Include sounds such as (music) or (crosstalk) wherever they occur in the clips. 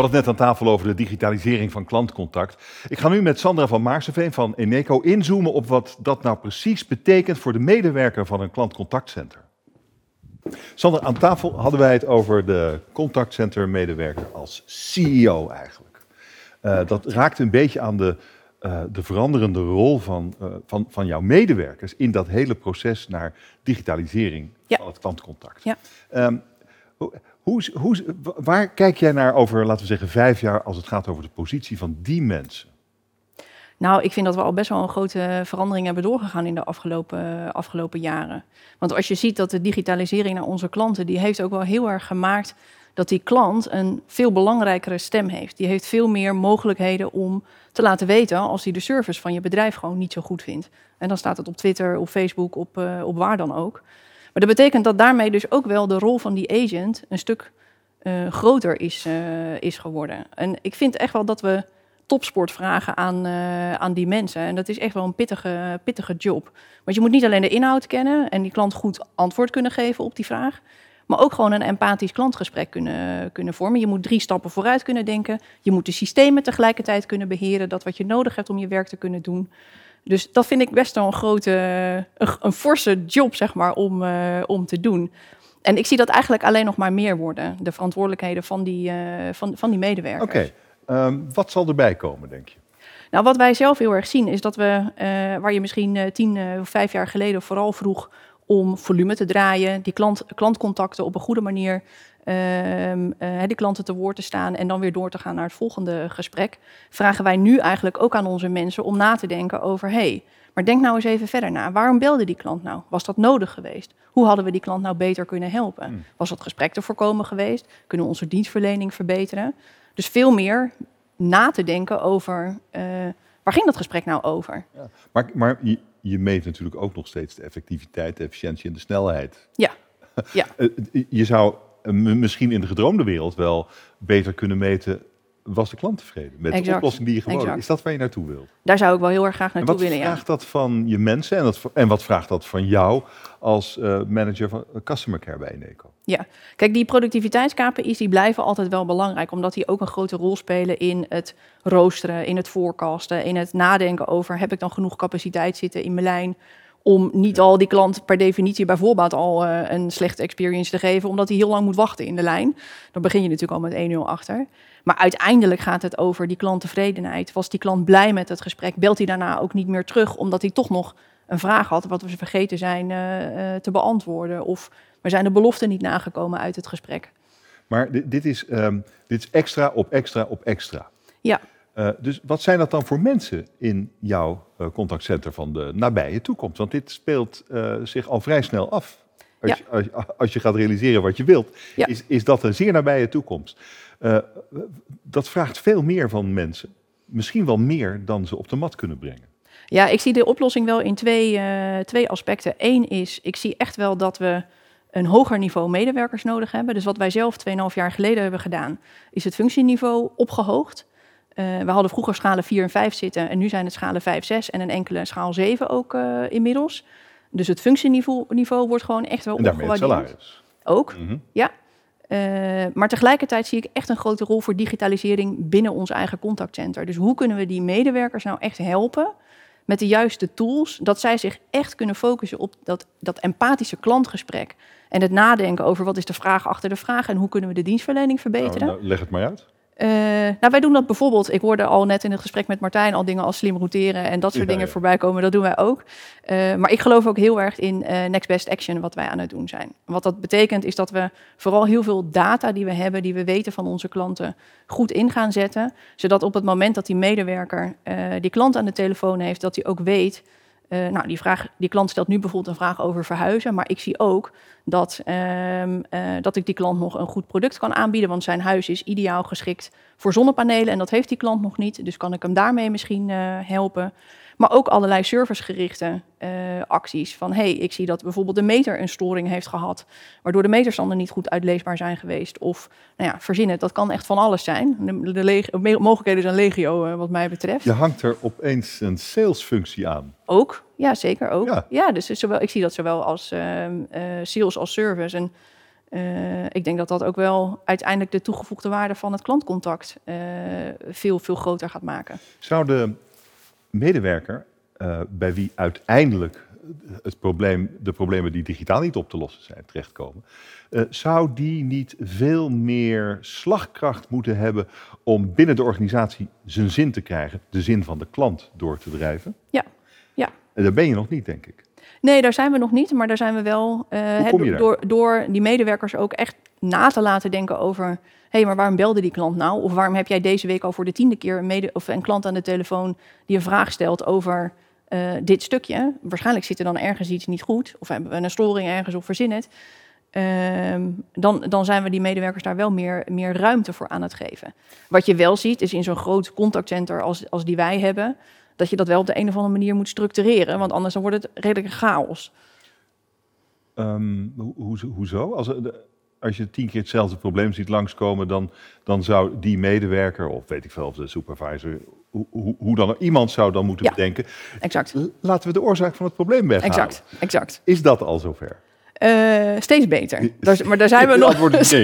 hadden het net aan tafel over de digitalisering van klantcontact. Ik ga nu met Sandra van Maarseveen van Eneco inzoomen op wat dat nou precies betekent voor de medewerker van een klantcontactcenter. Sandra, aan tafel hadden wij het over de contactcenter-medewerker als CEO eigenlijk. Uh, dat raakt een beetje aan de, uh, de veranderende rol van, uh, van, van jouw medewerkers in dat hele proces naar digitalisering Ja. van het klantcontact. Ja. Um, hoe, hoe, waar kijk jij naar over, laten we zeggen, vijf jaar als het gaat over de positie van die mensen? Nou, ik vind dat we al best wel een grote verandering hebben doorgegaan in de afgelopen, afgelopen jaren. Want als je ziet dat de digitalisering naar onze klanten, die heeft ook wel heel erg gemaakt dat die klant een veel belangrijkere stem heeft. Die heeft veel meer mogelijkheden om te laten weten als hij de service van je bedrijf gewoon niet zo goed vindt. En dan staat het op Twitter, op Facebook, op, uh, op waar dan ook. Maar dat betekent dat daarmee dus ook wel de rol van die agent een stuk uh, groter is, uh, is geworden. En ik vind echt wel dat we topsport vragen aan, uh, aan die mensen. En dat is echt wel een pittige, pittige job. Want je moet niet alleen de inhoud kennen en die klant goed antwoord kunnen geven op die vraag. Maar ook gewoon een empathisch klantgesprek kunnen, kunnen vormen. Je moet drie stappen vooruit kunnen denken. Je moet de systemen tegelijkertijd kunnen beheren. Dat wat je nodig hebt om je werk te kunnen doen. Dus dat vind ik best wel een grote, een, een forse job, zeg maar, om, uh, om te doen. En ik zie dat eigenlijk alleen nog maar meer worden. De verantwoordelijkheden van die, uh, van, van die medewerkers. Oké, okay. um, wat zal erbij komen, denk je? Nou, wat wij zelf heel erg zien is dat we, uh, waar je misschien tien of vijf jaar geleden vooral vroeg om volume te draaien, die klant, klantcontacten op een goede manier, uh, die klanten te woord te staan en dan weer door te gaan naar het volgende gesprek, vragen wij nu eigenlijk ook aan onze mensen om na te denken over, hey, maar denk nou eens even verder na. Waarom belde die klant nou? Was dat nodig geweest? Hoe hadden we die klant nou beter kunnen helpen? Hmm. Was dat gesprek te voorkomen geweest? Kunnen we onze dienstverlening verbeteren? Dus veel meer na te denken over uh, waar ging dat gesprek nou over? Ja, maar maar je, je, meet natuurlijk ook nog steeds de effectiviteit, de efficiëntie en de snelheid. Ja. (laughs) ja. je zou misschien in de gedroomde wereld wel beter kunnen meten was de klant tevreden met exact. de oplossing die je exact. Is dat waar je naartoe wilt? Daar zou ik wel heel erg graag naartoe en wat willen, vraagt dat van je mensen en, dat, en wat vraagt dat van jou als uh, manager van customer care bij Eneco? Ja, kijk, die productiviteits-KPI's die blijven altijd wel belangrijk, omdat die ook een grote rol spelen in het roosteren, in het forecasten, in het nadenken over heb ik dan genoeg capaciteit zitten in mijn lijn om niet al die klant per definitie bijvoorbeeld al uh, een slechte experience te geven, omdat hij heel lang moet wachten in de lijn. Dan begin je natuurlijk al met 1-0 achter. Maar uiteindelijk gaat het over die klanttevredenheid. Was die klant blij met het gesprek? Belt hij daarna ook niet meer terug, omdat hij toch nog een vraag had wat we vergeten zijn uh, uh, te beantwoorden? Of er zijn de beloften niet nagekomen uit het gesprek? Maar dit, dit, is, um, dit is extra op extra op extra. Ja. Uh, dus wat zijn dat dan voor mensen in jouw uh, contactcenter van de nabije toekomst? Want dit speelt uh, zich al vrij snel af. Als, Ja. je, als, je- als je gaat realiseren wat je wilt, Ja. is, is dat een zeer nabije toekomst. Dat vraagt veel meer van mensen. Misschien wel meer dan ze op de mat kunnen brengen. Ja, ik zie de oplossing wel in twee, eh, twee aspecten. Eén is, ik zie echt wel dat we een hoger niveau medewerkers nodig hebben. Dus wat wij zelf 2,5 jaar geleden hebben gedaan, is het functieniveau opgehoogd. Eh, we hadden vroeger schalen 4 en 5 zitten en nu zijn het schalen 5, 6 en een enkele schaal 7 ook eh, inmiddels. Dus het functieniveau niveau wordt gewoon echt wel En daarmee het salaris. Ook, Mhm. ja. Eh, maar tegelijkertijd zie ik echt een grote rol voor digitalisering binnen ons eigen contactcenter. Dus hoe kunnen we die medewerkers nou echt helpen met de juiste tools, dat zij zich echt kunnen focussen op dat, dat empathische klantgesprek en het nadenken over wat is de vraag achter de vraag en hoe kunnen we de dienstverlening verbeteren. Nou, nou, leg het maar uit. Eh, nou, wij doen dat bijvoorbeeld. Ik hoorde al net in het gesprek met Martijn al dingen als slim routeren en dat soort Ja, dingen ja. voorbij komen. Dat doen wij ook. Eh, maar ik geloof ook heel erg in eh, next best action, wat wij aan het doen zijn. Wat dat betekent is dat we vooral heel veel data die we hebben, die we weten van onze klanten, goed in gaan zetten. Zodat op het moment dat die medewerker die klant aan de telefoon heeft, dat hij ook weet. Eh, nou, die, vraag, die klant stelt nu bijvoorbeeld een vraag over verhuizen, maar ik zie ook dat, ehm, eh, dat ik die klant nog een goed product kan aanbieden, want zijn huis is ideaal geschikt voor zonnepanelen en dat heeft die klant nog niet, dus kan ik hem daarmee misschien eh, helpen. Maar ook allerlei servicegerichte eh, acties. Van hey, ik zie dat bijvoorbeeld de meter een storing heeft gehad, waardoor de meterstanden niet goed uitleesbaar zijn geweest. Of nou ja, verzin het, dat kan echt van alles zijn. De, mogelijkheden zijn legio, eh, wat mij betreft. Je hangt er opeens een salesfunctie aan. Ook, ja, zeker ook. Ja. Ja, dus zowel, ik zie dat zowel als ehm, eh, sales als service. En Uh, ik denk dat dat ook wel uiteindelijk de toegevoegde waarde van het klantcontact uh, veel, veel groter gaat maken. Zou de medewerker, uh, bij wie uiteindelijk het probleem, de problemen die digitaal niet op te lossen zijn, terechtkomen, zou die niet veel meer slagkracht moeten hebben om binnen de organisatie zijn zin te krijgen, de zin van de klant door te drijven? Ja, ja. En daar ben je nog niet, denk ik. Nee, daar zijn we nog niet, maar daar zijn we wel. Uh, door, door die medewerkers ook echt na te laten denken over. Hé, hey, maar waarom belde die klant nou? Of waarom heb jij deze week al voor de tiende keer een, mede, of een klant aan de telefoon die een vraag stelt over uh, dit stukje? Waarschijnlijk zit er dan ergens iets niet goed, of hebben we een storing ergens of verzin het. Uh, dan, dan zijn we die medewerkers daar wel meer, meer ruimte voor aan het geven. Wat je wel ziet, is in zo'n groot contactcenter als, als die wij hebben, dat je dat wel op de een of andere manier moet structureren, want anders dan wordt het redelijk chaos. Um, ho hoezo? Als, als je tien keer hetzelfde probleem ziet langskomen, dan, dan zou die medewerker, of weet ik veel, of de supervisor, hoe, hoe dan iemand zou dan moeten ja, bedenken. Exact. Laten we de oorzaak van het probleem weghalen. Exact, exact. Is dat al zover? Uh, steeds beter. Daar, maar daar zijn (laughs) we nog. Antwoord (laughs) nee.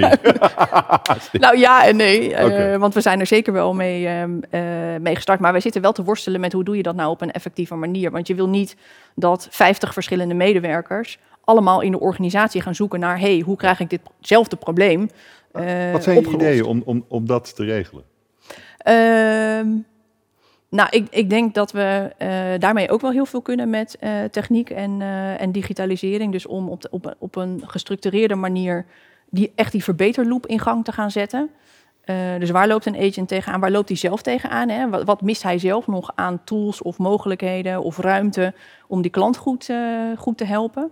nou ja en nee. Uh, okay. Want we zijn er zeker wel mee, uh, mee gestart. Maar wij zitten wel te worstelen met hoe doe je dat nou op een effectieve manier. Want je wil niet dat 50 verschillende medewerkers allemaal in de organisatie gaan zoeken naar: hey, hoe krijg ik ditzelfde probleem? Wat zijn je ideeën om, om, om dat te regelen? Nou, ik, ik, denk dat we uh, daarmee ook wel heel veel kunnen met uh, techniek en, uh, en, digitalisering. Dus om op, op, op, een gestructureerde manier die, echt die verbeterloop in gang te gaan zetten. dus waar loopt een agent tegenaan? Waar loopt hij zelf tegenaan? Hè? Wat, wat, mist hij zelf nog aan tools of mogelijkheden of ruimte om die klant goed, goed te helpen?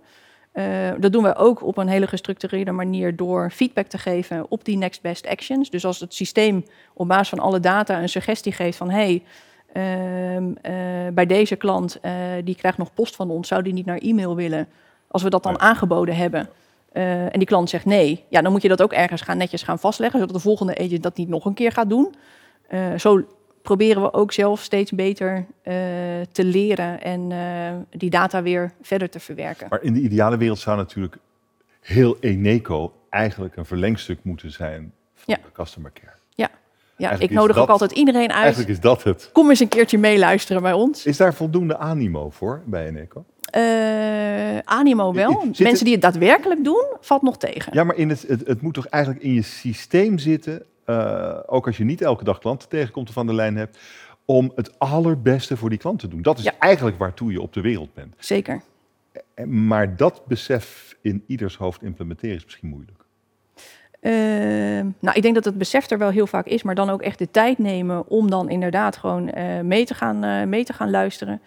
dat doen we ook op een hele gestructureerde manier door feedback te geven op die next best actions. Dus als het systeem op basis van alle data een suggestie geeft van hey, Uh, uh, bij deze klant, uh, die krijgt nog post van ons, zou die niet naar e-mail willen? Als we dat dan aangeboden hebben eh, en die klant zegt nee, ja, dan moet je dat ook ergens gaan, netjes gaan vastleggen, zodat de volgende agent dat niet nog een keer gaat doen. Eh, zo proberen we ook zelf steeds beter te leren en die data weer verder te verwerken. Maar in de ideale wereld zou natuurlijk heel Eneco eigenlijk een verlengstuk moeten zijn van ja. de customer care. Ja. Ik nodig dat, ook altijd iedereen uit. Eigenlijk is dat het. Kom eens een keertje meeluisteren bij ons. Is daar voldoende animo voor bij Eneco? Uh, animo wel. Zit Mensen het... die het daadwerkelijk doen, valt nog tegen. Ja, maar in het, het, het moet toch eigenlijk in je systeem zitten, uh, ook als je niet elke dag klanten tegenkomt of aan de lijn hebt, om het allerbeste voor die klant te doen. Dat is ja. eigenlijk waartoe je op de wereld bent. Zeker. Maar dat besef in ieders hoofd implementeren is misschien moeilijk. Uh, nou, ik denk dat het besef er wel heel vaak is, maar dan ook echt de tijd nemen om dan inderdaad gewoon uh, mee, te gaan, uh, mee te gaan luisteren.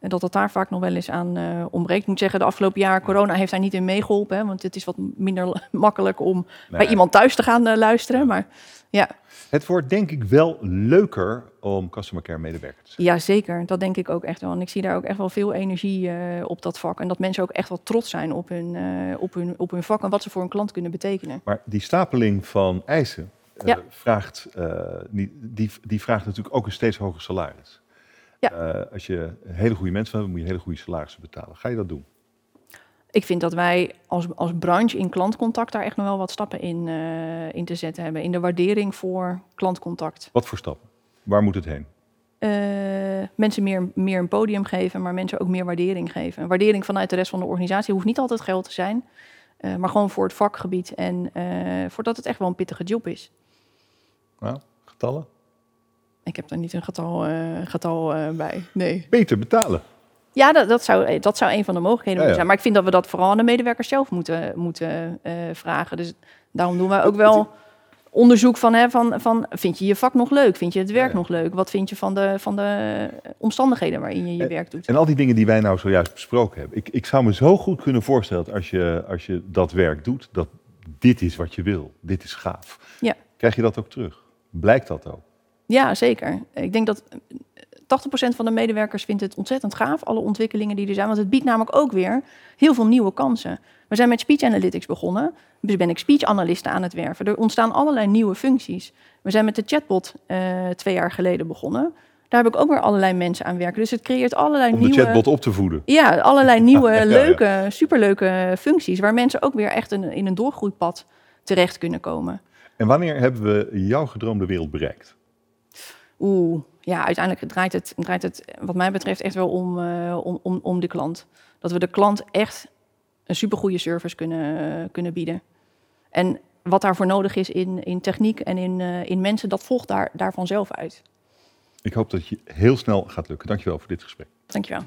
En dat het daar vaak nog wel eens aan ontbreekt. Ik moet zeggen, de afgelopen jaar, corona heeft daar niet in meegeholpen. Hè, want het is wat minder (laughs) makkelijk om nee. bij iemand thuis te gaan luisteren. Maar ja. Het wordt denk ik wel leuker om customer care medewerker te zijn. Ja, zeker. Dat denk ik ook echt wel. En ik zie daar ook echt wel veel energie uh, op dat vak. En dat mensen ook echt wel trots zijn op hun, uh, op, hun, op hun vak en wat ze voor een klant kunnen betekenen. Maar die stapeling van eisen uh, ja. vraagt, die, die, die, vraagt natuurlijk ook een steeds hoger salaris. Ja. als je hele goede mensen hebt, moet je hele goede salarissen betalen. Ga je dat doen? Ik vind dat wij als, als branche in klantcontact daar echt nog wel wat stappen in, uh, in te zetten hebben. In de waardering voor klantcontact. Wat voor stappen? Waar moet het heen? Uh, mensen meer, meer een podium geven, maar mensen ook meer waardering geven. Een waardering vanuit de rest van de organisatie hoeft niet altijd geld te zijn. Uh, maar gewoon voor het vakgebied en voordat het echt wel een pittige job is. Nou, getallen? Ik heb daar niet een getal, getal bij, nee. Beter betalen. Ja, dat, dat, zou, dat zou een van de mogelijkheden ja, ja. zijn. Maar ik vind dat we dat vooral aan de medewerkers zelf moeten, moeten uh, vragen. Dus daarom doen wij ook wel onderzoek van, hè, van, van... vind je je vak nog leuk? Vind je het werk ja, nog leuk? Wat vind je van de, van de omstandigheden waarin je je en, werk doet? En al die dingen die wij nou zojuist besproken hebben. Ik, ik zou me zo goed kunnen voorstellen dat als je, als je dat werk doet... dat dit is wat je wil. Dit is gaaf. Ja. Krijg je dat ook terug? Blijkt dat ook? Ja, zeker. Ik denk dat 80% van de medewerkers vindt het ontzettend gaaf, alle ontwikkelingen die er zijn. Want het biedt namelijk ook weer heel veel nieuwe kansen. We zijn met speech analytics begonnen. Dus ben ik speech analisten aan het werven. Er ontstaan allerlei nieuwe functies. We zijn met de chatbot uh, twee jaar geleden begonnen. Daar heb ik ook weer allerlei mensen aan werken. Dus het creëert allerlei Om de nieuwe... chatbot op te voeden. Ja, allerlei (laughs) nieuwe, ja. leuke, superleuke functies... waar mensen ook weer echt in, in een doorgroeipad terecht kunnen komen. En wanneer hebben we jouw gedroomde wereld bereikt? Oeh, ja, uiteindelijk draait het, draait het wat mij betreft echt wel om, eh, om, om, om de klant. Dat we de klant echt een supergoeie service kunnen, kunnen bieden. En wat daarvoor nodig is in, in techniek en in, eh, in mensen, dat volgt daar, daar vanzelf uit. Ik hoop dat je heel snel gaat lukken. Dankjewel voor dit gesprek. Dankjewel.